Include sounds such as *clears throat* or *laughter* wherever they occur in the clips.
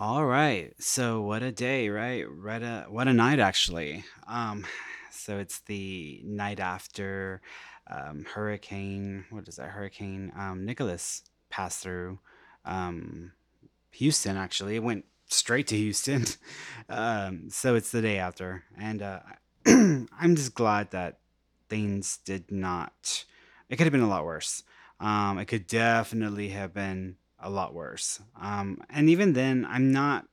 All right. So what a day, right? What a what a night actually. Um *sighs* so it's the night after um hurricane, what is that? Hurricane um Nicholas passed through um Houston actually. It went straight to Houston. *laughs* Um so it's the day after and uh *clears throat* I'm just glad that things did not it could have been a lot worse. Um it could definitely have been a lot worse. Um and even then I'm not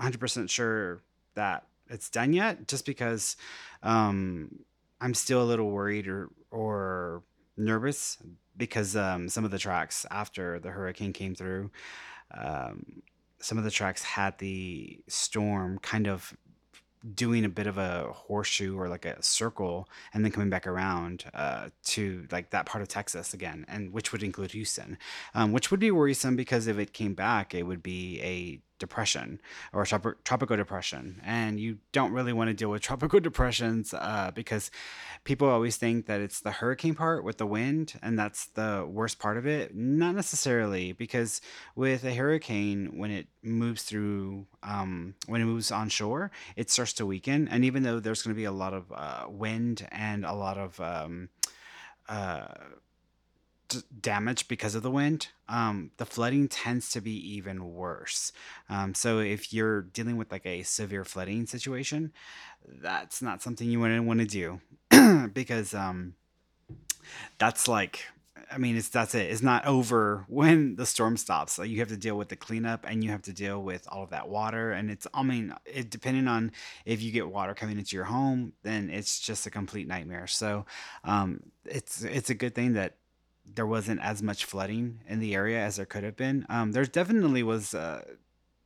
100% sure that it's done yet just because um, I'm still a little worried or, or nervous because um, some of the tracks after the hurricane came through, um, some of the tracks had the storm kind of doing a bit of a horseshoe or like a circle and then coming back around uh, to like that part of Texas again, and which would include Houston, um, which would be worrisome because if it came back, it would be a depression or trop- tropical depression, and you don't really want to deal with *laughs* tropical depressions uh, because people always think that it's the hurricane part with the wind, and that's the worst part of it. Not necessarily, because with a hurricane, when it moves through, um, when it moves onshore, it starts to weaken. And even though there's going to be a lot of uh, wind and a lot of um, uh, damage because of the wind, um, the flooding tends to be even worse. Um, so if you're dealing with like a severe flooding situation, that's not something you to want to do *clears throat* because um, that's like I mean, it's that's it. It's not over when the storm stops. You have to deal with the cleanup and you have to deal with all of that water. And it's, I mean, it depending on if you get water coming into your home, then it's just a complete nightmare. So, um, it's it's a good thing that there wasn't as much flooding in the area as there could have been. Um, there definitely was uh,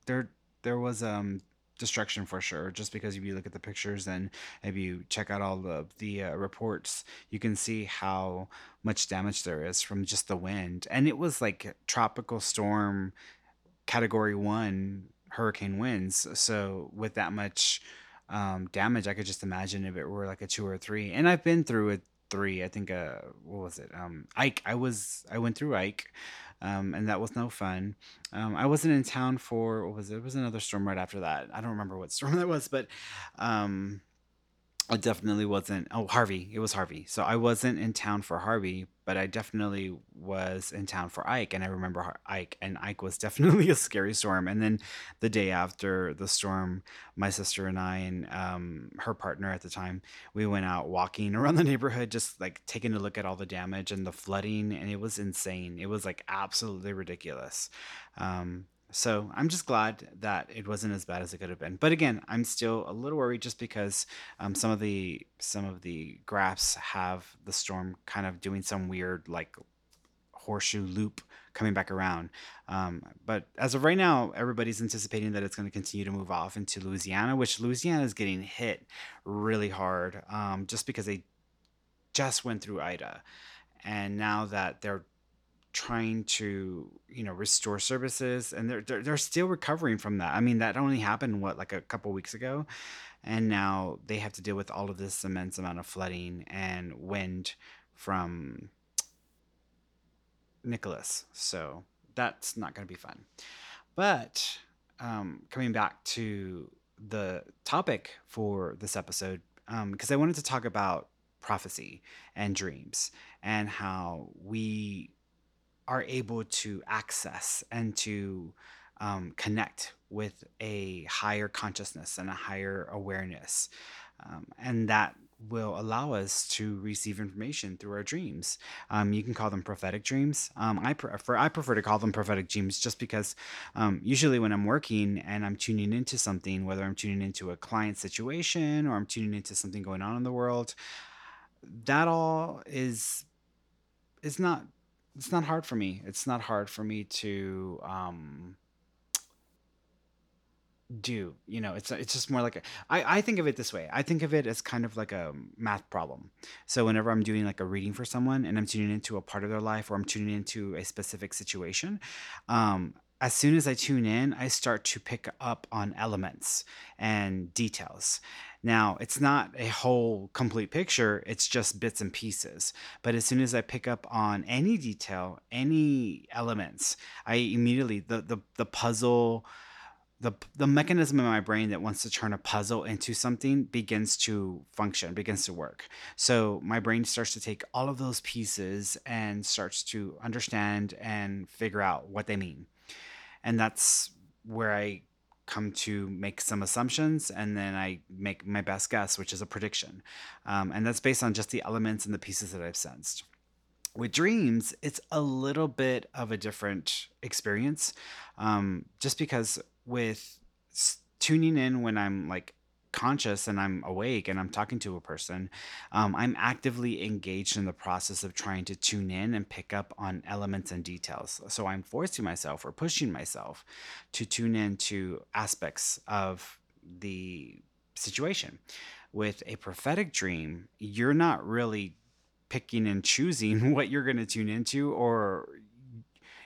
there there was um destruction for sure just because if you look at the pictures and if you check out all the the uh, reports you can see how much damage there is from just the wind. And it was like tropical storm category 1 hurricane winds. So with that much um, damage i could just imagine if it were like a 2 or 3 and i've been through it 3 i think uh what was it um ike i was i went through ike um, and that was no fun. Um, I wasn't in town for what was it? It was another storm right after that. I don't remember what storm *laughs* that was, but um, I definitely wasn't. Oh, Harvey. It was Harvey. So I wasn't in town for Harvey, but I definitely was in town for Ike. And I remember Ike, and Ike was *laughs* definitely a scary storm. And then the day after the storm, my sister and I, and um, her partner at the time, we went out walking *laughs* around the neighborhood, just like taking a look at all the damage and the flooding. And it was insane. It was like absolutely ridiculous. Um, so I'm just glad that it wasn't as bad as it could have been. But again, I'm still a little worried just because um, some of the some of the graphs have the storm kind of doing some weird like horseshoe loop coming back around. Um, but as of right now, everybody's anticipating that it's going to continue to move off into Louisiana, which Louisiana is getting hit really hard um, just because they just went through Ida, and now that they're trying to you know restore services and they're, they're they're still recovering from that. I mean that only happened what like a couple weeks ago and now they have to deal with all of this immense amount of flooding and wind from nicholas so that's not going to be fun. But um, coming back to the topic for this episode um, because i wanted to talk about prophecy and dreams and how we are able to access and to um, connect with a higher consciousness and a higher awareness. Um, and that will allow us to receive information through our dreams. Um, you can call them prophetic dreams. Um, I prefer I prefer to call them prophetic dreams just because um, usually when I'm working and I'm tuning into something, whether I'm tuning into a client situation or I'm tuning into something going on in the world, that all is is not it's not hard for me. It's not hard for me to um do you know it's it's just more like a, I, I think of it this way. I think of it as kind of like a math problem. So whenever i'm doing like a reading for someone and i'm tuning into a part of their life or i'm tuning into a specific situation um as soon as i tune in i start to pick up on elements and details now it's not a whole complete picture it's just bits and pieces but as soon as i pick up on any detail any elements i immediately the the, the puzzle the the mechanism in my brain that wants to turn a puzzle into something begins to function, begins to work. So my brain starts to take all of those pieces and starts to understand and figure out what they mean. And that's where I come to make some assumptions and then I make my best guess, which is a prediction. Um, and that's based on just the elements and the pieces that I've sensed. With dreams, it's a little bit of a different experience, um, just because with tuning in when I'm like conscious and I'm awake and I'm talking to a person, um, I'm actively engaged in the process of trying to tune in and pick up on elements and details. So I'm forcing myself or pushing myself to tune in to aspects of the situation. With a prophetic dream, you're not really picking and choosing *laughs* what you're going to tune into or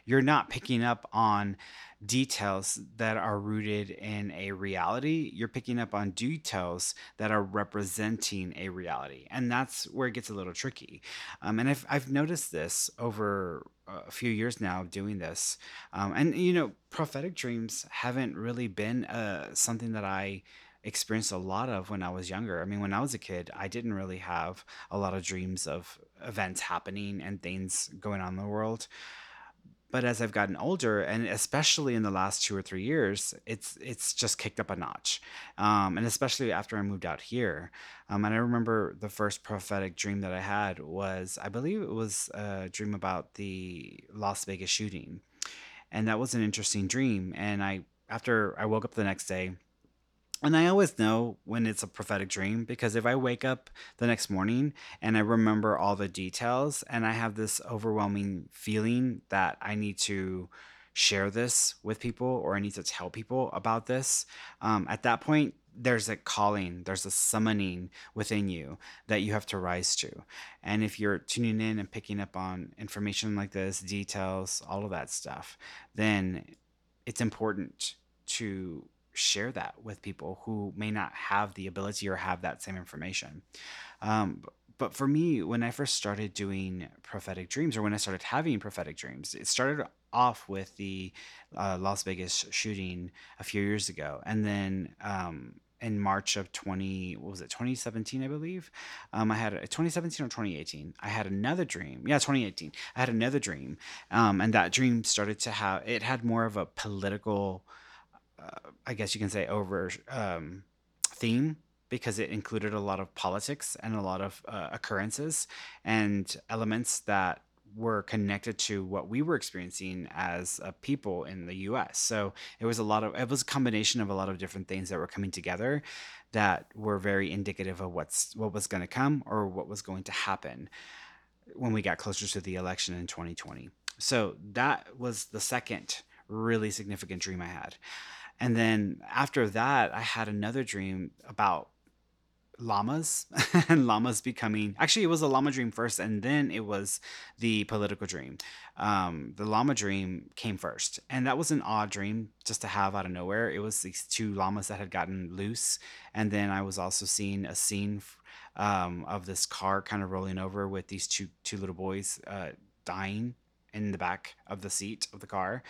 you're not picking up on details that are rooted in a reality you're picking up on details that are representing a reality and that's where it gets a little tricky. Um, and I've, I've noticed this over a few years now doing this. Um, and you know prophetic dreams haven't really been uh, something that i experienced a lot of when i was younger. I mean when i was a kid i didn't really have a lot of dreams of events happening and things going on in the world but as I've gotten older, and especially in the last two or three years, it's it's just kicked up a notch. Um, and especially after I moved out here, um, and I remember the first prophetic dream that I had was, I believe it was a dream about the Las Vegas shooting, and that was an interesting dream. And I after I woke up the next day and I always know when it's a prophetic dream because if I wake up the next morning and I remember all the details and I have this overwhelming feeling that I need to share this with people or I need to tell people about this, um, at that point, there's a calling, there's a summoning within you that you have to rise to. And if you're tuning in and picking up on information like this, details, all of that stuff, then it's important to share that with people who may not have the ability or have that same information. Um, but for me, when I first started doing prophetic dreams, or when I started having prophetic dreams, it started off with the uh, Las Vegas shooting a few years ago, and then um, in March of 20, what was it, 2017, I believe. Um, I had a 2017 or 2018. I had another dream. Yeah, 2018. I had another dream. Um, and that dream started to have, it had more of a political uh, I guess you can say over um, theme because it included a lot of politics and a lot of uh, occurrences and elements that were connected to what we were experiencing as a people in the US. So it was a lot of it was a combination of a lot of different things that were coming together that were very indicative of what's what was going to come or what was going to happen when we got closer to the election in 2020. So that was the second really significant dream I had. And then after that, I had another dream about llamas *laughs* and llamas becoming actually it was a llama dream first and then it was the political dream. Um the llama dream came first and that was an odd dream just to have out of nowhere. It was these two llamas that had gotten loose and then i was also seeing a scene um of this car kind of rolling over with these two two little boys uh dying in the back of the seat of the car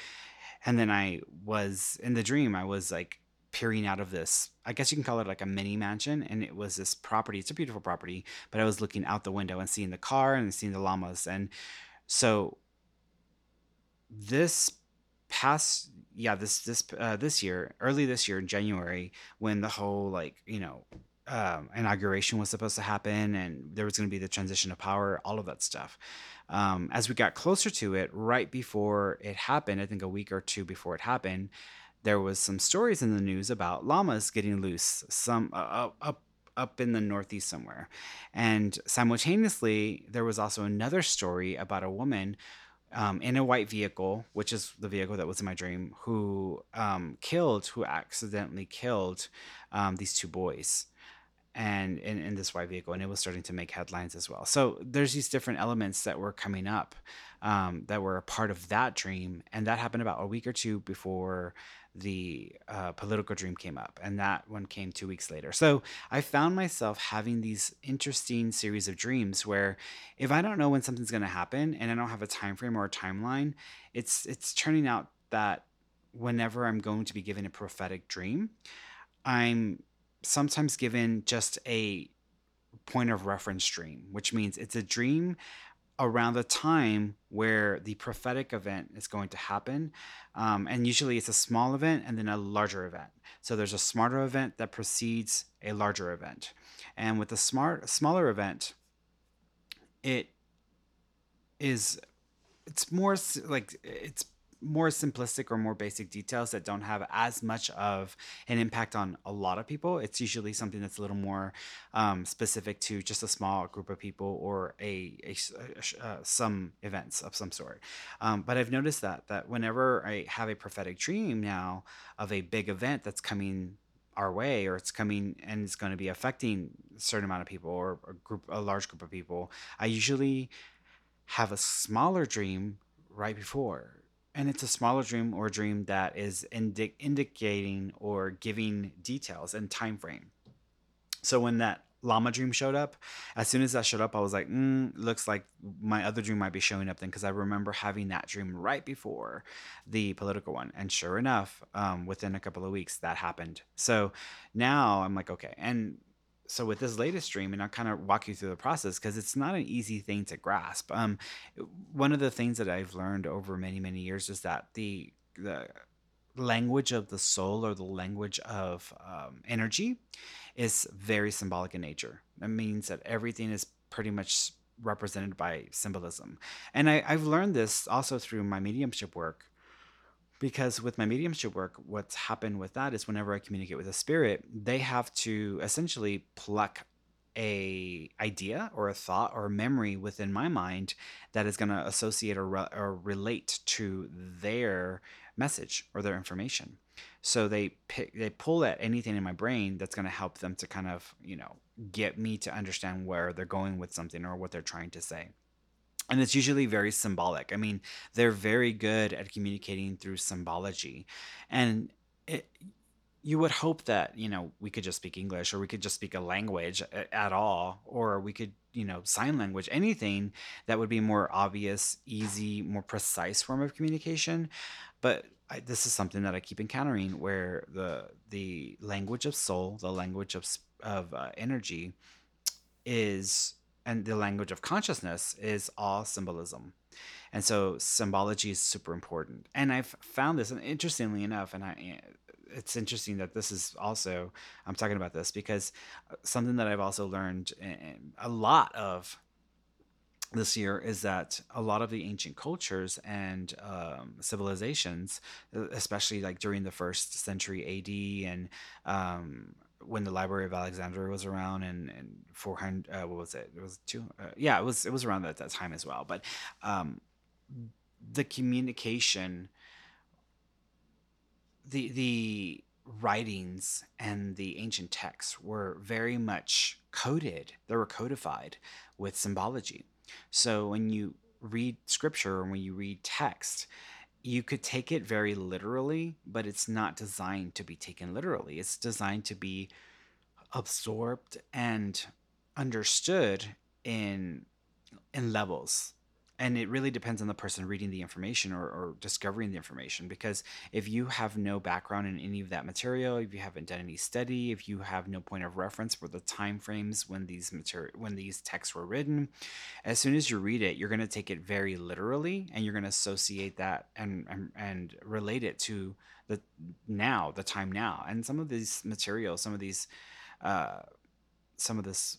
and then I was in the dream, I was like peering out of this, I guess you can call it like a mini mansion. And it was this property. It's a beautiful property, but I was looking out the window and seeing the car and seeing the llamas. And so this past yeah this this uh, this year early this year in january when the whole like you know um, inauguration was supposed to happen and there was going to be the transition of power all of that stuff um, as we got closer to it, right before it happened, I think a week or two before it happened, there was some stories in the news about llamas getting loose, some uh, up up in the northeast somewhere, and simultaneously there was also another story about a woman. Um, in a white vehicle, which is the vehicle that was in my dream, who um, killed, who accidentally killed um, these two boys and in, in this white vehicle and it was starting to make headlines as well. So there's these different elements that were coming up um, that were a part of that dream and that happened about a week or two before the uh, political dream came up and that one came two weeks later. So i found myself having these interesting series of dreams where if i don't know when something's going to happen and i don't have a time frame or a timeline it's it's turning out that whenever I'm going to be given a prophetic dream, I'm sometimes given just a point of reference dream, which means it's a dream around the time where the prophetic event is going to happen. Um, and usually it's a small event and then a larger event. So there's a smarter event that precedes a larger event. And with the smart smaller event, it is it's more like it's more simplistic or more basic details that don't have as much of an impact on a lot of people. It's usually something that's a little more um, specific to just a small group of people or a, a uh, some events of some sort. Um, but I've noticed that that whenever I have a prophetic dream now of a big event that's coming our way or it's coming and it's going to be affecting a certain amount of people or a group a large group of people i usually have a smaller dream right before and it's a smaller dream or dream that is indi- indicating or giving details and time frame so when that llama dream showed up as soon as that showed up i was like mm, looks like my other dream might be showing up then because i remember having that dream right before the political one. And sure enough um, within a couple of weeks that happened. So now i'm like okay. And so with this latest dream and i'll kind of walk you through the process because it's not an easy thing to grasp um, one of the things that i've learned over many many years is that the the language of the soul or the language of um, energy is very symbolic in nature. That means that everything is pretty much represented by symbolism. And I, I've learned this also through my mediumship work because with my mediumship work, what's happened with that is whenever I communicate with a spirit, they have to essentially pluck a idea or a thought or a memory within my mind that is going to associate or, re- or relate to their message or their information. So they pick, they pull at anything in my brain that's going to help them to kind of, you know, get me to understand where they're going with something or what they're trying to say. And it's usually very symbolic. I mean, they're very good at communicating through symbology. And it, you would hope that, you know, we could just speak English or we could just speak a language at all, or we could, you know, sign language, anything that would be more obvious, easy, more precise form of communication. But I, this is something that I keep encountering where the the language of soul, the language of of uh, energy, is and the language of consciousness is all symbolism, and so symbology is super important. And I've found this, and interestingly enough, and I it's interesting that this is also I'm talking about this because uh, something that I've also learned a lot of this year is that a lot of the ancient cultures and um, civilizations, especially like during the first century AD and um, when the Library of Alexandria was around and, and 400, uh, what was it? It was two, uh, yeah, it was, it was around that, that time as well. But um, the communication, the, the, writings and the ancient texts were very much coded they were codified with symbology so when you read scripture and when you read text, you could take it very literally, but it's not designed to be taken literally. It's designed to be absorbed and understood in in levels and it really depends on the person reading the information or, or, discovering the information because if you have no background in any of that material if you haven't done any study if you have no point of reference for the time frames when these material when these texts were written as soon as you read it you're going to take it very literally and you're going to associate that and, and and relate it to the now the time now. And some of these materials some of these uh some of this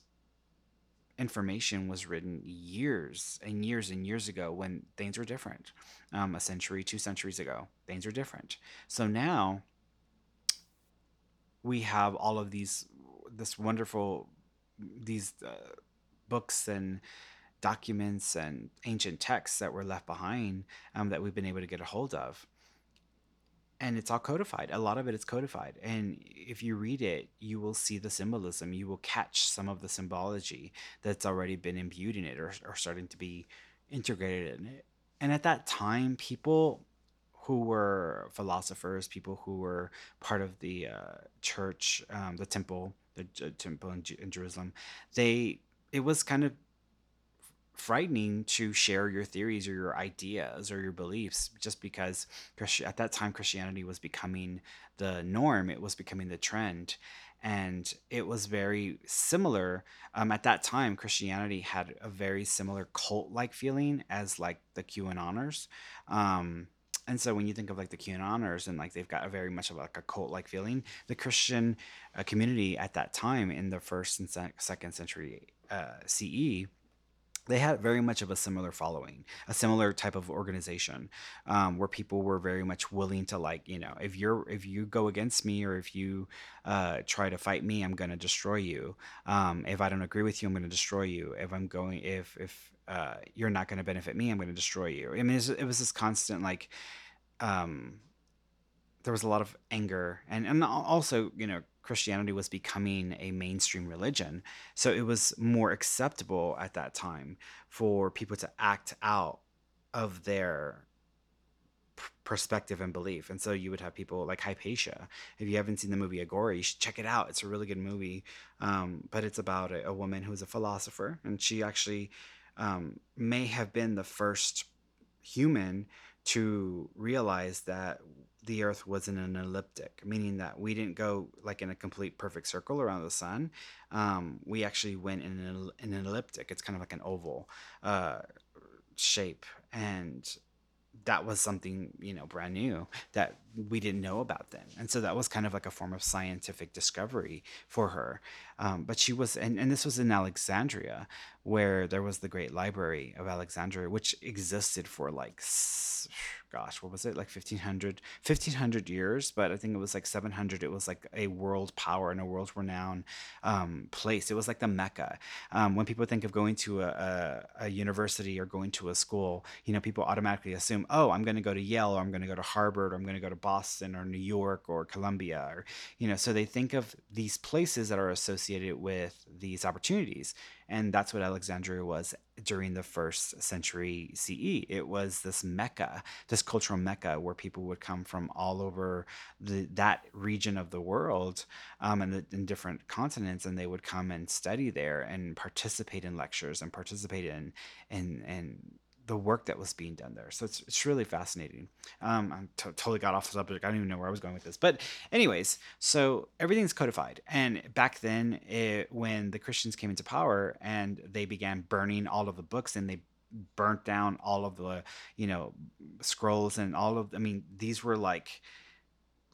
information was written years and years and years ago when things were different. Um, a century, two centuries ago, things are different. So now we have all of these, this wonderful, these uh, books and documents and ancient texts that were left behind um, that we've been able to get a hold of and it's all codified. A lot of it is codified. And if you read it, you will see the symbolism. You will catch some of the symbology that's already been imbued in it or, or starting to be integrated in it. And at that time, people who were philosophers, people who were part of the uh, church, um, the temple, the uh, temple in, in Jerusalem, they it was kind of frightening to share your theories or your ideas or your beliefs just because at that time Christianity was becoming the norm, it was becoming the trend. And it was very similar. Um, at that time, Christianity had a very similar cult like feeling as like the QAnoners. Um, and so when you think of like the QAnoners and honors and like they've got a very much of like a cult like feeling, the Christian uh, community at that time in the first and sec- second century uh, CE they had very much of a similar following, a similar type of organization, um, where people were very much willing to like, you know, if you're if you go against me or if you uh, try to fight me, I'm going to destroy you. Um, if I don't agree with you, I'm going to destroy you. If I'm going, if if uh, you're not going to benefit me, I'm going to destroy you. I mean, it was this constant like um, there was a lot of anger and and also you know Christianity was becoming a mainstream religion. So it was more acceptable at that time for people to act out of their perspective and belief. And so you would have people like Hypatia. If you haven't seen the movie Agora you should check it out. It's a really good movie um, but it's about a, a woman who's a philosopher and she actually um, may have been the first human to realize that the earth wasn't an elliptic meaning that we didn't go like in a complete perfect circle around the sun. Um, we actually went in an, in an elliptic. It's kind of like an oval uh, shape. And that was something you know brand new that we didn't know about then. And so that was kind of like a form of scientific discovery for her. Um, but she was and, and this was in alexandria where there was the great library of alexandria which existed for like gosh what was it? Like 1500 1500 years but i think it was like 700 it was like a world power and a world renowned um, place. It was like the mecca. Um, when people think of going to a, a, a university or going to a school you know people automatically assume oh i'm going to go to yale or i'm going to go to harvard or i'm going to go to boston or new york or columbia or you know so they think of these places that are associated with these opportunities. And that's what alexandria was during the first century ce it was this mecca this cultural mecca where people would come from all over the, that region of the world um, and the, in different continents and they would come and study there and participate in lectures and participate in in, in the work that was being done there. So it's, it's really fascinating. Um, I'm totally got off the subject. I don't even know where I was going with this. But, anyways, so everything's codified. And back then, it, when the Christians came into power and they began burning all of the books and they burnt down all of the, you know, scrolls and all of, I mean, these were like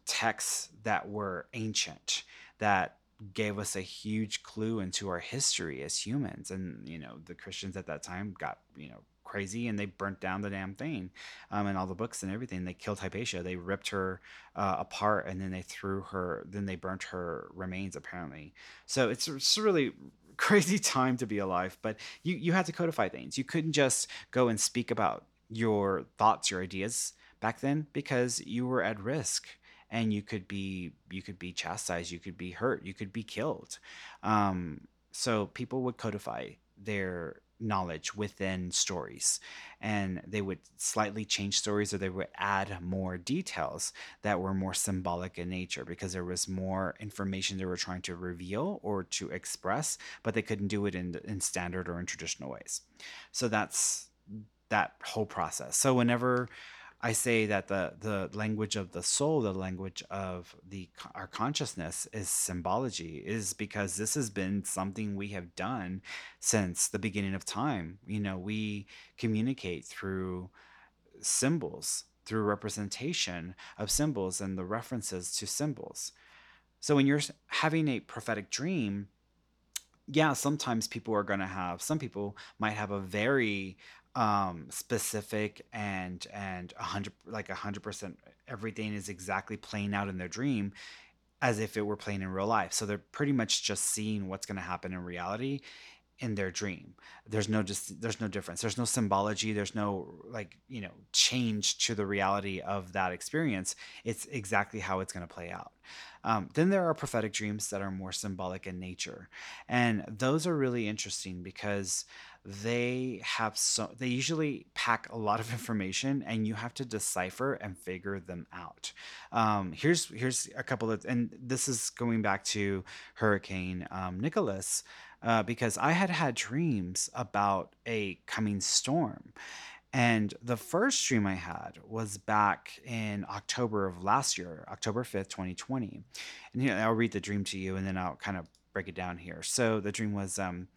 texts that were ancient that gave us a huge clue into our history as humans and you know the christians at that time got you know crazy and they burnt down the damn thing um, and all the books and everything. They killed hypatia. They ripped her uh, apart and then they threw her then they burnt her remains apparently. So it's, it's a really *laughs* crazy time to be alive but you you had to codify things. You couldn't just go and speak about your thoughts your ideas back then because you were at risk and you could be you could be chastised you could be hurt you could be killed. Um, so people would codify their knowledge within stories. And they would slightly change stories or they would add more details that were more symbolic in nature because there was more information they were trying to reveal or to express but they couldn't do it in in standard or in traditional ways. So that's that whole process. So whenever I say that the the language of the soul, the language of the our consciousness is symbology, is because this has been something we have done since the beginning of time. You know, we communicate through symbols, through representation of symbols and the references to symbols. So when you're having a prophetic dream, yeah, sometimes people are going to have some people might have a very um specific and and a hundred like a hundred percent everything is exactly playing out in their dream as if it were playing in real life. So they're pretty much just seeing what's going to happen in reality in their dream. There's no just there's no difference. There's no symbology. There's no like you know change to the reality of that experience. It's exactly how it's going to play out. Um, then there are prophetic dreams that are more symbolic in nature. And those are really interesting because they have so they usually pack a lot of *laughs* information and you have to decipher and figure them out um, here's here's a couple of and this is going back to hurricane um, nicholas uh, because I had had dreams about a coming storm. And the first dream I had was back in October of last year, October 5th, 2020. And you know, I'll read the dream to you and then I'll kind of break it down here. So the dream was um,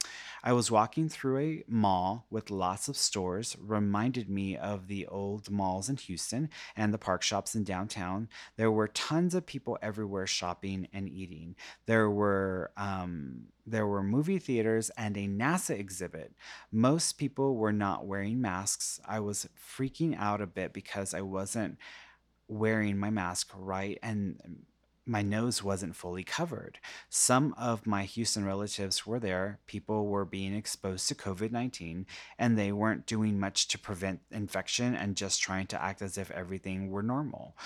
I was walking through a mall with lots of stores, reminded me of the old malls in Houston and the park shops in downtown. There were tons of people everywhere shopping and eating. There were um, there were movie theaters and a NASA exhibit. Most people were not wearing masks. I was freaking out a bit because I wasn't wearing my mask right and my nose wasn't fully covered. Some of my Houston relatives were there. People were being exposed to COVID 19, and they weren't doing much to prevent infection and just trying to act as if everything were normal.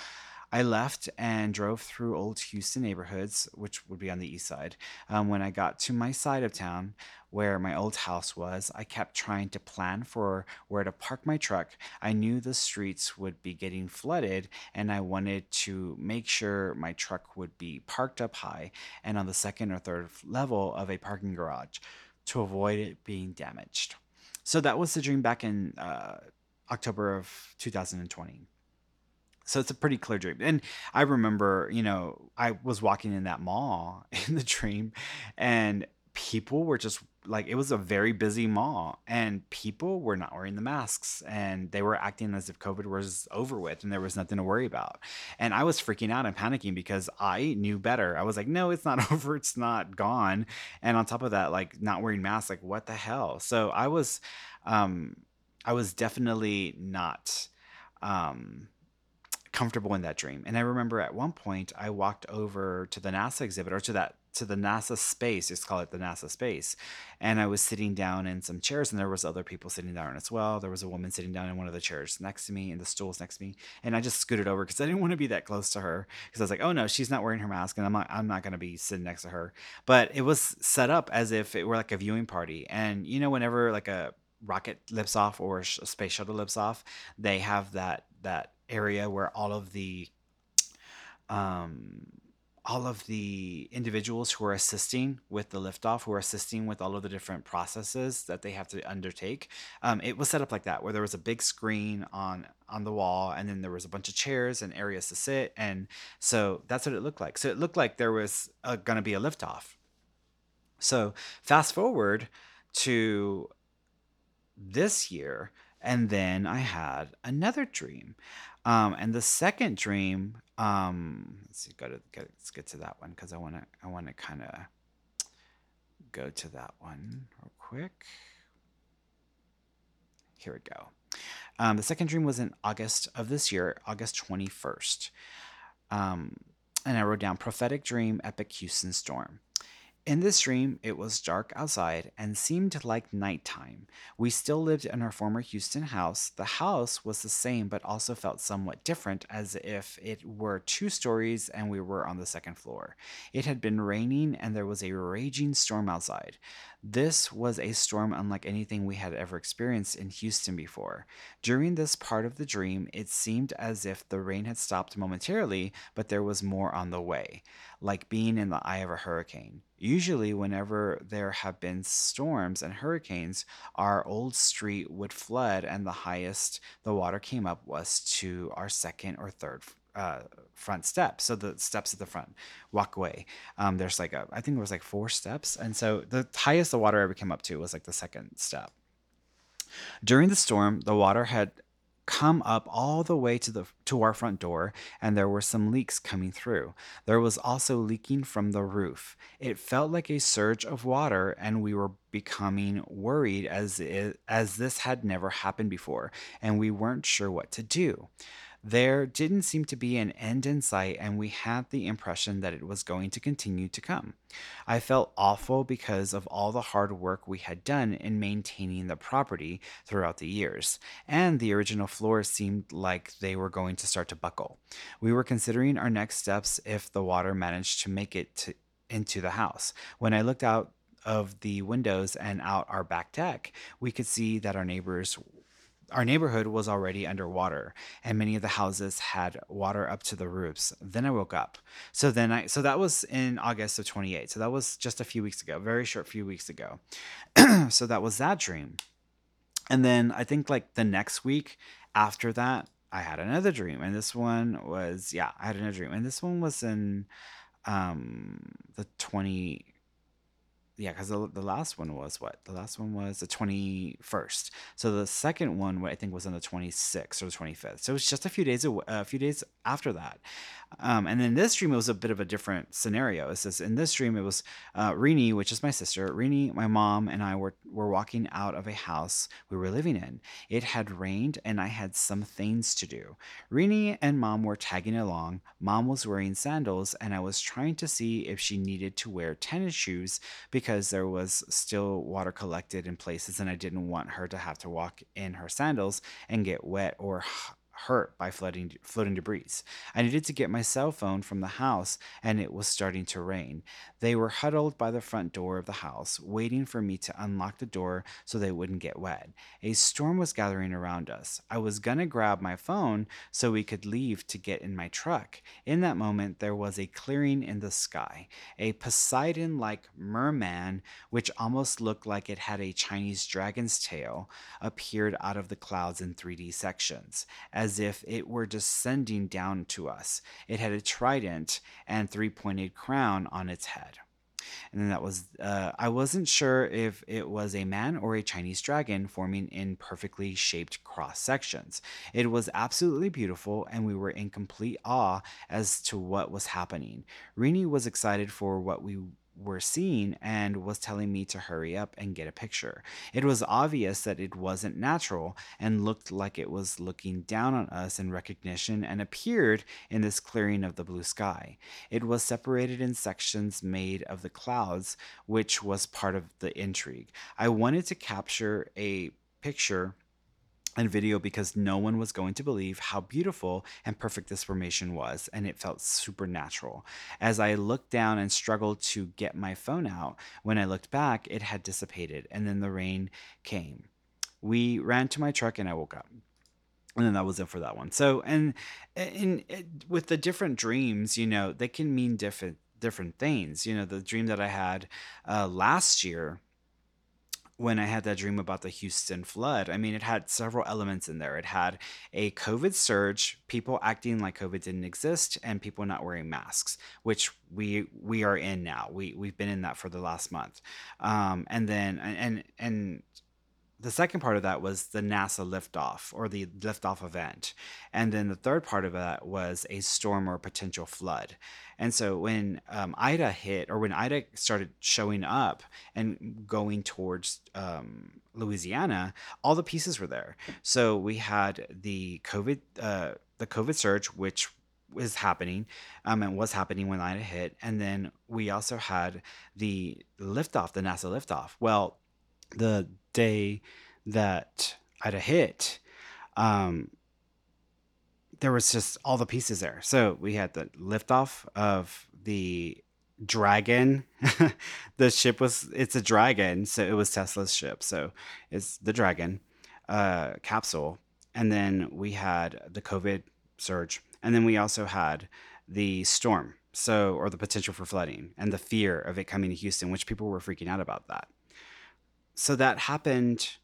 I left and drove through old Houston neighborhoods, which would be on the east side. Um, when I got to my side of town, where my old house was, I kept trying to plan for where to park my truck. I knew the streets would be getting flooded, and I wanted to make sure my truck would be parked up high and on the second or third level of a parking garage to avoid it being damaged. So that was the dream back in uh, October of 2020. So it's a pretty clear dream. And I remember, you know, I was walking in that mall *laughs* in the dream and people were just like it was a very busy mall and people were not wearing the masks and they were acting as if covid was over with and there was nothing to worry about. And i was freaking out and panicking because i knew better. I was like no it's not *laughs* over. It's not gone. And on top of that like not wearing masks like what the hell? So i was um i was definitely not um comfortable in that dream. And I remember at one point I walked over to the NASA exhibit or to that to the NASA space, just call it the NASA space. And I was sitting down in some chairs and there was other people sitting down as well. There was a woman sitting down in one of the chairs next to me and the stools next to me. And I just scooted over because I didn't want to be that close to her because I was like, oh no, she's not wearing her mask and I'm not, I'm not going to be sitting next to her. But it was set up as if it were like a viewing party. And you know, whenever like a rocket lifts off or a space shuttle lifts off, they have that, that area where all of the um, all of the individuals who are assisting with the liftoff, who are assisting with all of the different processes that they have to undertake. Um, it was set up like that, where there was a big screen on on the wall, and then there was a bunch of chairs and areas to sit, and so that's what it looked like. So it looked like there was going to be a liftoff. So fast forward to this year, and then I had another dream. Um, and the second dream, um, let's see, go to get, let's get to that one because I want to I want to kind of go to that one real quick. Here we go. Um, the second dream was in August of this year, August 21st. Um, and I wrote down prophetic dream, epic Houston storm. In this dream, it was dark outside and seemed like nighttime. We still lived in our former Houston house. The house was the same, but also felt somewhat different, as if it were two stories and we were on the second floor. It had been raining and there was a raging storm outside. This was a storm unlike anything we had ever experienced in Houston before. During this part of the dream, it seemed as if the rain had stopped momentarily, but there was more on the way, like being in the eye of a hurricane. Usually, whenever there have been storms and hurricanes, our old street would flood, and the highest the water came up was to our second or third uh, front step. So the steps at the front walkway. Um, there's like a, I think it was like four steps, and so the highest the water ever came up to was like the second step. During the storm, the water had come up all the way to the to our front door and there were some leaks coming through. There was also leaking from the roof. It felt like a surge of water and we were becoming worried as it, as this had never happened before and we weren't sure what to do. There didn't seem to be an end in sight, and we had the impression that it was going to continue to come. I felt awful because of all the hard work we had done in maintaining the property throughout the years, and the original floors seemed like they were going to start to buckle. We were considering our next steps if the water managed to make it to, into the house. When I looked out of the windows and out our back deck, we could see that our neighbors our neighborhood was already underwater and many of the houses had water up to the roofs. Then i woke up. So then i so that was in august of 28 so that was just a few weeks ago very short few weeks ago. *clears throat* So that was that dream. And then i think like the next week after that i had another dream and this one was yeah i had another dream. And this one was in um the 20 yeah, because the, the last one was what? The last one was the 21st. So the second one, I think, was on the 26th or the 25th. So it was just a few days, away, a few days after that. Um, and then this dream, it was a bit of a different scenario. It says in this dream, it was uh, Rini, which is my sister. Rini, my mom, and I were, were walking out of a house we were living in. It had rained, and I had some things to do. Rini and mom were tagging along. Mom was wearing sandals, and I was trying to see if she needed to wear tennis shoes because there was still water collected in places, and I didn't want her to have to walk in her sandals and get wet or hurt by flooding, floating debris. I needed to get my cell phone from the house, and it was starting to rain. They were huddled by the front door of the house, waiting for me to unlock the door so they wouldn't get wet. A storm was gathering around us. I was gonna grab my phone so we could leave to get in my truck. In that moment, there was a clearing in the sky. A Poseidon like merman, which almost looked like it had a Chinese dragon's tail, appeared out of the clouds in 3D sections. As as if it were descending down to us. It had a trident and three pointed crown on its head. And then that was, uh, I wasn't sure if it was a man or a Chinese dragon forming in perfectly shaped cross sections. It was absolutely beautiful, and we were in complete awe as to what was happening. Rini was excited for what we were seeing and was telling me to hurry up and get a picture. It was obvious that it wasn't natural and looked like it was looking down on us in recognition and appeared in this clearing of the blue sky. It was separated in sections made of the clouds, which was part of the intrigue. I wanted to capture a picture and video because no one was going to believe how beautiful and perfect this formation was, and it felt supernatural. As I looked down and struggled to get my phone out, when I looked back, it had dissipated, and then the rain came. We ran to my truck, and I woke up. And then that was it for that one. So, and in, with the different dreams, you know, they can mean different different things. You know, the dream that I had uh, last year when I had that dream about the Houston flood, I mean, it had several elements in there. It had a COVID surge, people acting like COVID didn't exist, and people not wearing masks, which we we are in now. We we've been in that for the last month, um, and then and and the second part of that was the NASA liftoff or the liftoff event. And then the third part of that was a storm or potential flood. And so when um, Ida hit, or when Ida started showing up and going towards um, Louisiana, all the pieces were there. So we had the COVID, uh, the COVID surge, which was happening um, and was happening when Ida hit. And then we also had the liftoff, the NASA liftoff. Well, the day that Ida hit, um, there was just all the pieces there. So we had the liftoff of the dragon. *laughs* the ship was it's a dragon, so it was Tesla's ship. So it's the dragon uh, capsule, and then we had the COVID surge, and then we also had the storm. So or the potential for flooding and the fear of it coming to Houston, which people were freaking out about that so that happened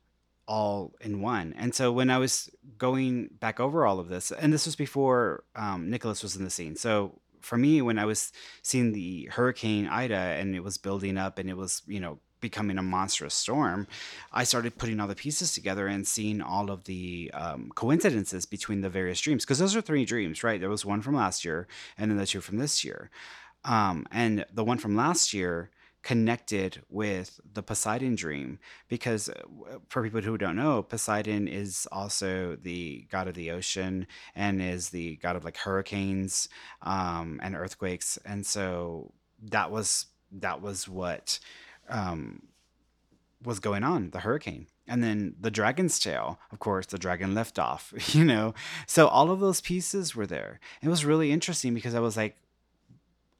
all in one. And so when I was going back over all of this, and this was before um, Nicholas was in the scene. So for me, when I was seeing the Hurricane Ida and it was building up and it was, you know, becoming a monstrous storm, I started putting all the pieces together and seeing all of the um, coincidences between the various dreams. Because those are three dreams, right? There was one from last year and then the two from this year. Um, and the one from last year, connected with the Poseidon dream because uh, for people who don't know, Poseidon is also the god of the ocean and is the god of like hurricanes um, and earthquakes, and so that was that was what um, was going on the hurricane. And then the dragon's tail, of course, the dragon left off, *laughs* you know. So all of those pieces were there. It was really interesting because I was like,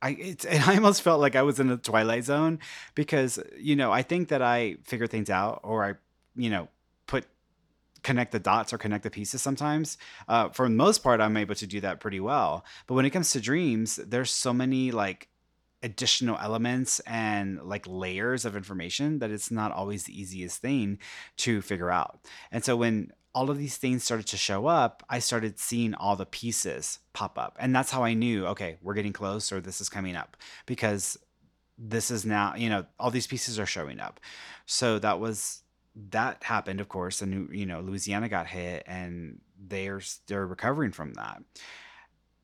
I it's I almost felt like I was in the twilight zone because you know I think that I figure things out or I you know put connect the dots or connect the pieces sometimes. Uh, for the most part, I'm able to do that pretty well. But when it comes to dreams, there's so many like additional elements and like layers of information that it's not always the easiest thing to figure out. And so when all of these things started to show up, I started seeing all the pieces pop up. And that's how I knew, okay, we're getting close or this is coming up because this is now, you know, all these pieces are showing up. So that was that happened, of course, and you know, Louisiana got hit and they're they're recovering from that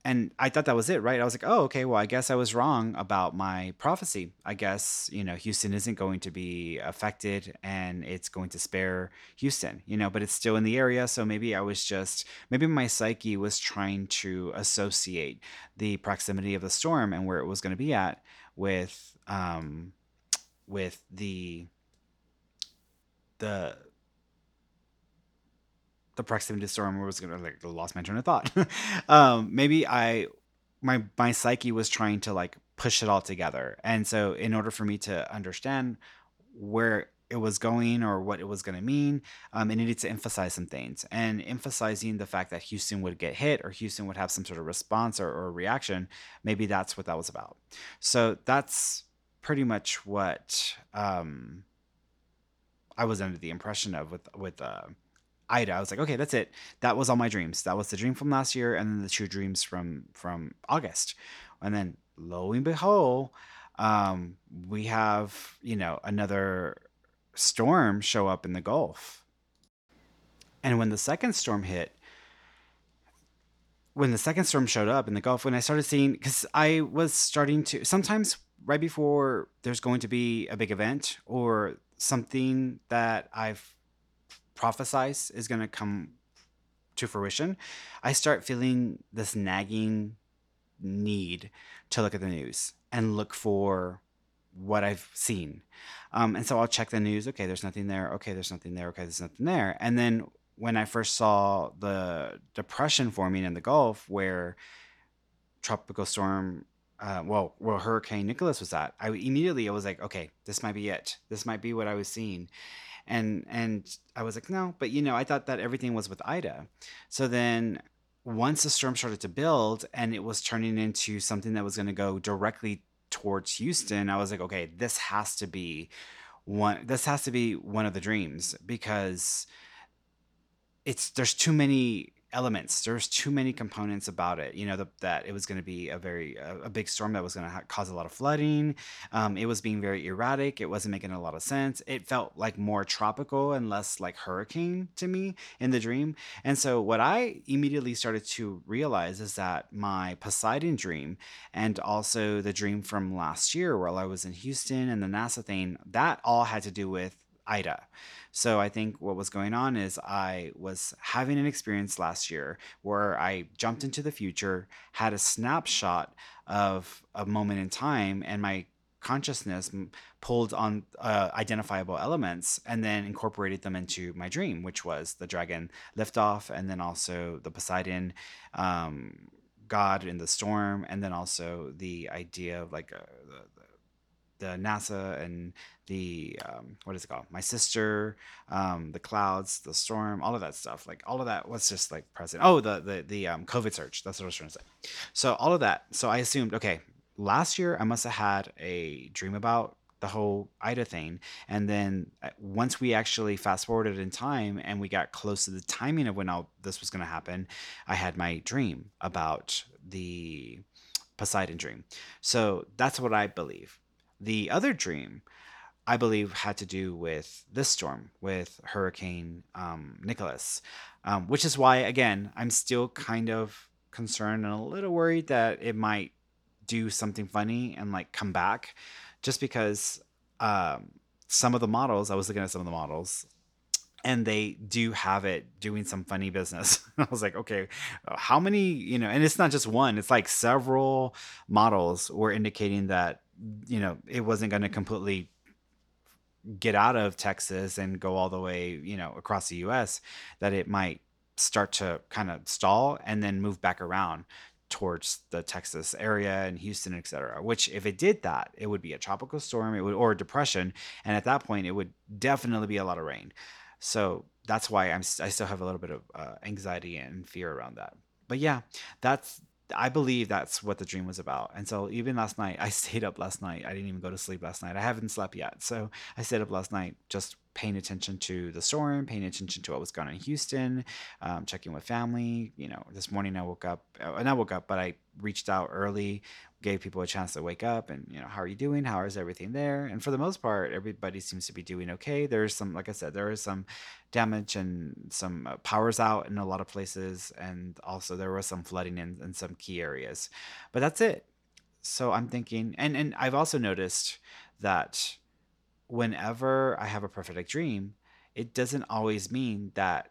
and I thought that was it, right? I was like, oh, okay, well, I guess I was wrong about my prophecy. I guess, you know, Houston isn't going to be affected and it's going to spare Houston, you know, but it's still in the area. So maybe I was just, maybe my psyche was trying to associate the proximity of the storm and where it was going to be at with, um, with the, the, the proximity to storm was gonna like lost my train of thought. *laughs* um, maybe I my my psyche was trying to like push it all together, and so in order for me to understand where it was going or what it was going to mean, um, it needed to emphasize some things. And emphasizing the fact that Houston would get hit or Houston would have some sort of response or, or reaction, maybe that's what that was about. So that's pretty much what um, I was under the impression of with with uh, Ida. I was like, okay, that's it. That was all my dreams. That was the dream from last year, and then the two dreams from from August, and then lo and behold, um, we have you know another storm show up in the Gulf, and when the second storm hit, when the second storm showed up in the Gulf, when I started seeing, because I was starting to sometimes right before there's going to be a big event or something that I've prophesize is going to come to fruition, I start feeling this nagging need to look at the news and look for what I've seen. Um, and so I'll check the news. Okay, there's nothing there. Okay, there's nothing there. Okay, there's nothing there. And then when I first saw the depression forming in the Gulf, where tropical storm, uh, well, where Hurricane Nicholas was at, I immediately I was like, okay, this might be it. This might be what I was seeing and and I was like, no, but you know, I thought that everything was with Ida. So then once the storm started to build and it was turning into something that was going to go directly towards Houston, I was like, okay, this has to be one this has to be one of the dreams because it's there's too many elements. There's too many components about it. You know the, that it was going to be a very a, a, big storm that was going to ha- cause a lot of flooding. Um, it was being very erratic. It wasn't making a lot of sense. It felt like more tropical and less like hurricane to me in the dream. And so what I immediately started to realize is that my Poseidon dream and also the dream from last year while I was in Houston and the NASA thing that all had to do with Ida. So I think what was going on is I was having an experience last year where I jumped into the future, had a snapshot of a moment in time, and my consciousness pulled on uh, identifiable elements and then incorporated them into my dream, which was the dragon liftoff, and then also the Poseidon um, god in the storm, and then also the idea of like uh, the, NASA and the um, what is it called? My sister, um, the clouds, the storm, all of that stuff. Like all of that was just like present. Oh, the the the um, COVID surge. That's what I was trying to say. So all of that. So I assumed, okay, last year I must have had a dream about the whole Ida thing, and then uh, once we actually fast forwarded in time and we got close to the timing of when all this was going to happen, I had my dream about the Poseidon dream. So that's what I believe the other dream, I believe, had to do with this storm, with Hurricane um, Nicholas, um, which is why, again, I'm still kind of concerned and a little worried that it might do something funny and like come back just because um, some of the models, I was looking at some of the models, and they do have it doing some funny business. *laughs* I was like, okay, how many, you know, and it's not just one, it's like several models were indicating that you know, it wasn't going to completely get out of Texas and go all the way, you know, across the US, that it might start to kind of stall and then move back around towards the Texas area and Houston, et cetera. Which, if it did that, it would be a tropical storm, it would or a depression, and at that point, it would definitely be a lot of rain. So that's why I'm I still have a little bit of uh, anxiety and fear around that. But yeah, that's I believe that's what the dream was about. And so even last night, I *laughs* stayed up last night. I didn't even go to sleep last night. I haven't slept yet. So I stayed up last night just paying attention to the storm, paying attention to what was going on in Houston, um, checking with family. You know, this morning I woke up, uh, and I woke up, but I reached out early, gave people a chance to wake up and, you know, how are you doing? How is everything there? And for the most part, everybody seems to be doing okay. There's some, like I said, there is some damage and some uh, powers out in a lot of places. And also there was some flooding in, in some key areas. But that's it. So I'm thinking, and, and I've also noticed that whenever I have a prophetic dream, it doesn't always mean that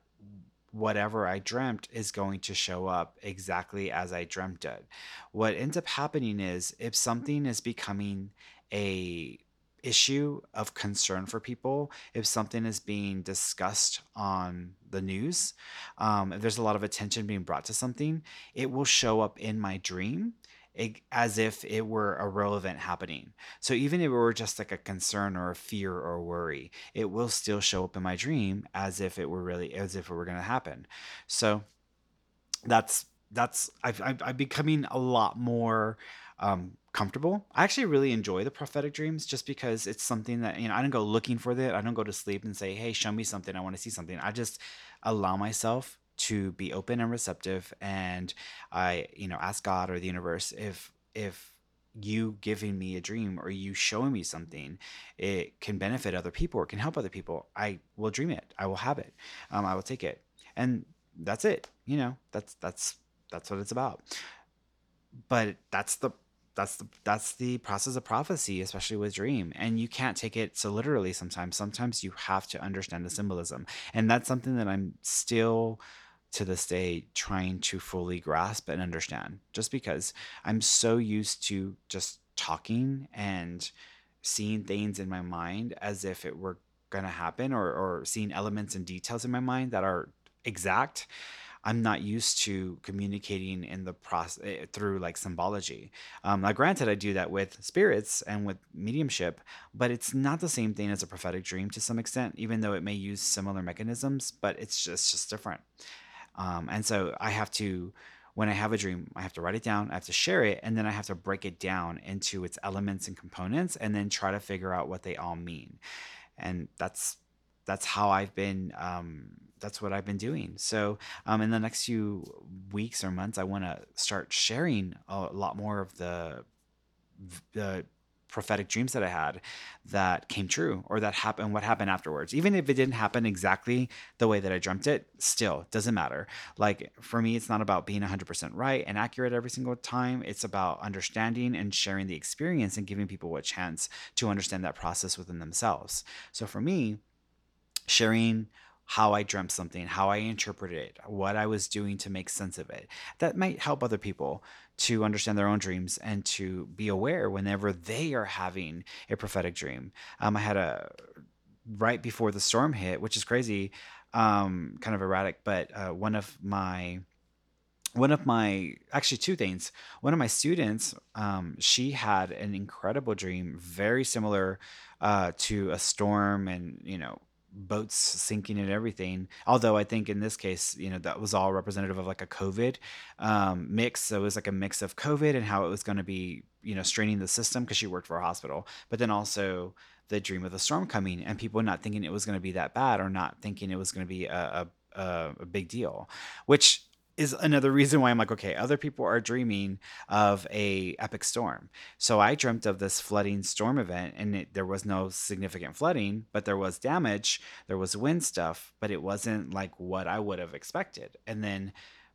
whatever I dreamt is going to show up exactly as I dreamt it. What ends up happening is if something is becoming a issue of concern for people, if something is being discussed on the news, um, if there's a lot of attention being brought to something, it will show up in my dream as if it were a real event happening. So even if it were just like a concern or a fear or worry, it will still show up in my dream as if it were really as if it were going to happen. So that's that's I've, I'm becoming a lot more um, comfortable. I actually really enjoy the prophetic dreams just because it's something that you know I don't go looking for it. I don't go to sleep and say, "Hey, show me something. I want to see something." I just allow myself to be open and receptive, and I you know ask God or the universe if if you giving me a dream or you showing me something it can benefit other people or can help other people. I will dream it. I will have it. Um, i will take it. And that's it you know? That's that's that's what it's about. But that's the that's the that's the process of prophecy especially with dream. And you can't take it so literally sometimes. Sometimes you have to understand the symbolism. And that's something that i'm still to this day trying to fully grasp and understand just because i'm so used to just talking and seeing things in my mind as if it were going to happen or, or seeing elements and details in my mind that are exact I'm not used to communicating in the process through like symbology. Um, now, granted, I do that with spirits and with mediumship, but it's not the same thing as a prophetic dream to some extent, even though it may use similar mechanisms, but it's just just different. Um, and so I have to, when I have a dream, I have to write it down, I have to share it, and then I have to break it down into its elements and components, and then try to figure out what they all mean. And that's that's how I've been. Um, that's what I've been doing. So, um, in the next few weeks or months, I want to start sharing a lot more of the the prophetic dreams that I had that came true or that happened what happened afterwards. Even if it didn't happen exactly the way that I dreamt it, still doesn't matter. Like for me it's not about being 100% right and accurate every single time. It's about understanding and sharing the experience and giving people a chance to understand that process within themselves. So for me, sharing how I dreamt something, how I interpreted it, what I was doing to make sense of it. That might help other people to understand their own dreams and to be aware whenever they are having a prophetic dream. Um, I had a right before the storm hit, which is crazy, um, kind of erratic, but uh, one of my one of my actually two things one of my students um, she had an incredible dream very similar uh, to a storm and you know boats sinking and everything although i think in this case you know that was all representative of like a covid um, mix. So it was like a mix of covid and how it was going to be you know straining the system because she worked for a hospital but then also the dream of the storm coming and people not thinking it was going to be that bad or not thinking it was going to be a, a, a a big deal which is another reason why I'm like, okay, other people are dreaming of a epic storm. So I dreamt of this flooding storm event, and it, there was no significant flooding, but there was damage, there was wind stuff, but it wasn't like what I would have expected. And then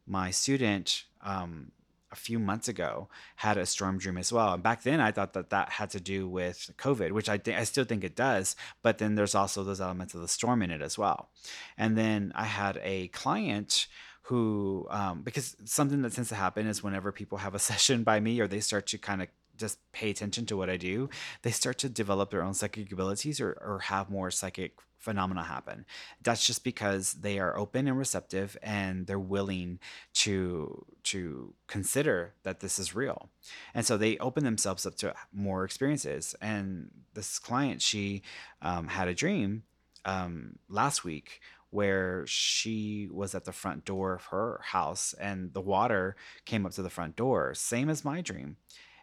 my student, um, a few months ago, had a storm dream as well. And back then, I thought that that had to do with COVID, which I I still think it does. But then there's also those elements of the storm in it as well. And then I had a client who um, because something that tends to happen is whenever people have a *laughs* session by me or they start to kind of just pay attention to what I do, they start to develop their own psychic abilities or, or have more psychic phenomena happen. That's just because they are open and receptive and they're willing to to consider that this is real. And so they open themselves up to more experiences. And this client, she um, had a dream um, last week where she was at the front door of her house and the water came up to the front door, same as my dream.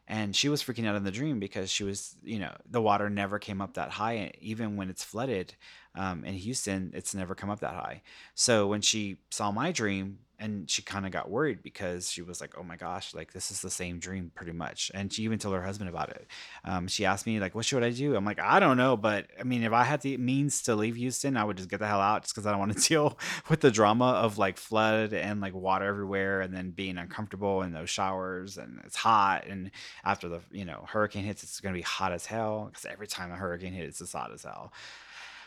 And she was freaking out in the dream because she was, you know, the water never came up that high. Even when it's flooded um, in Houston, it's never come up that high. So when she saw my dream, and she kind of got worried because she was like, "Oh my gosh, like this is the same dream pretty much." And she even told her husband about it. Um, she asked me like, "What should I do?" I'm like, "I don't know, but I mean, if I had the means to leave Houston, I would just get the hell out, just because I don't want to *laughs* deal with the drama of like flood and like water everywhere, and then being uncomfortable in those showers, and it's hot, and after the you know hurricane hits, it's gonna be hot as hell because every time a hurricane hits, it's hot as hell.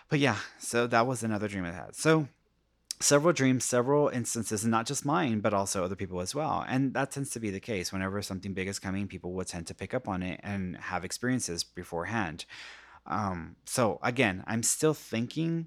But yeah, so that was another dream I had. So several dreams, several instances, and not just mine, but also other people as well. And that tends to be the case. Whenever something big is coming, people will tend to pick up on it and have experiences beforehand. Um, so again, I'm still thinking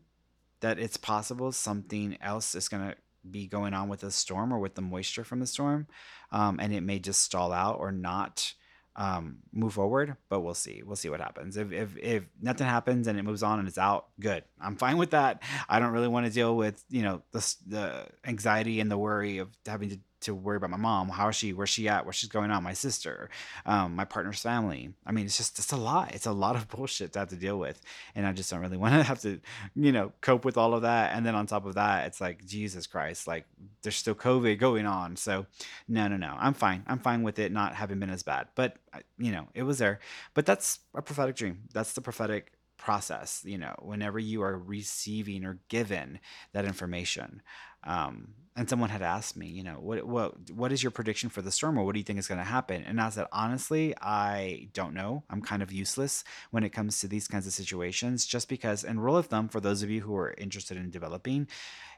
that it's possible something else is going to be going on with the storm or with the moisture from the storm, um, and it may just stall out or not um, move forward. But we'll see. We'll see what happens. If, if if nothing happens and it moves on and it's out, good. I'm fine with that. I don't really want to deal with you know the the anxiety and the worry of having to to worry about my mom. How is she? Where's she at? Where she's going on? My sister, um, my partner's family. I mean, it's just it's a lot. It's a lot of *laughs* bullshit to have to deal with, and I just don't really *laughs* want to have to, you know, cope with all of that. And then on top of that, it's like Jesus Christ, like there's still COVID going on. So, no, no, no, I'm fine. I'm fine with it not having been as bad. But you know, it was there. But that's a prophetic dream. That's the prophetic process you know whenever you are receiving or given that information um, and someone had asked me, you know, what what what is your prediction for the storm, or what do you think is going to happen? And I said, honestly, I don't know. I'm kind of useless when it comes to these kinds of situations, just because. And rule of thumb for those of you who are interested in developing,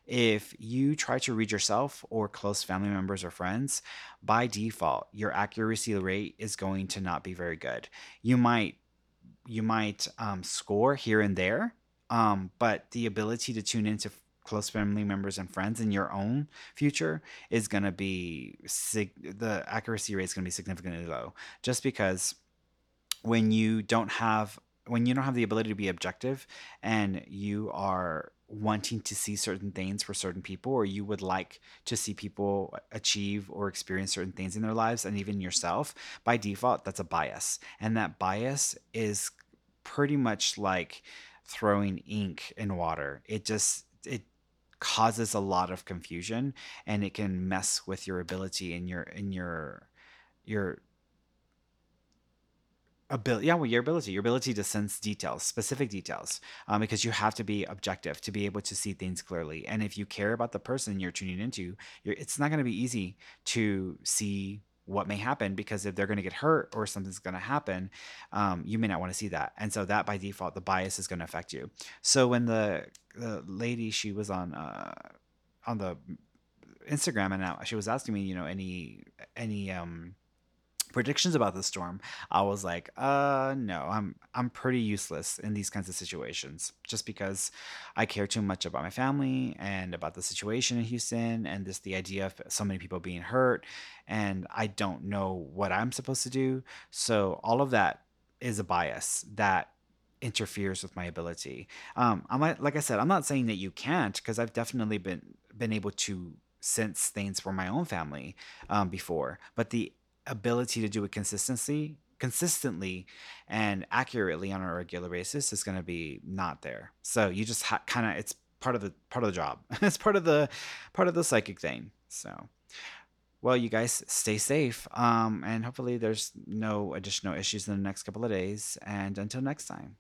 if you try to read yourself or close family members or friends, by default, your accuracy rate is going to not be very good. You might you might um, score here and there, um, but the ability to tune into close family members and friends in your own future is going to be sig- the accuracy rate is going to be significantly low. Just because when you don't have when you don't have the ability to be objective and you are wanting to see certain things for certain people or you would like to see people achieve or experience certain things in their lives and even yourself by default that's a bias. And that bias is pretty much like throwing ink in water. It just it causes a lot of confusion and it can mess with your ability and your in your your ability yeah well your ability your ability to sense details specific details um, because you have to be objective to be able to see things clearly. And if you care about the person you're tuning into you're, it's not going to be easy to see what may happen because if they're going to get hurt or something's going to happen um, you may not want to see that. And so that by default the bias is going to affect you. So when the the lady she was on uh, on the instagram and now she was asking me you know any any um predictions about the storm, I was like, uh no, I'm I'm pretty useless in these kinds of situations just because I care too much about my family and about the situation in Houston and this the idea of so many people being hurt and I don't know what I'm supposed to do. So all of that is a bias that interferes with my ability. Um I'm like I said, I'm not saying that you can't because I've definitely been been able to sense things for my own family um, before, but the ability to do it consistently consistently and accurately on a regular basis is going to be not there. So you just ha- kind of it's part of the part of the job. *laughs* It's part of the part of the psychic thing. So well you guys stay safe um and hopefully there's no additional issues in the next couple of days and until next time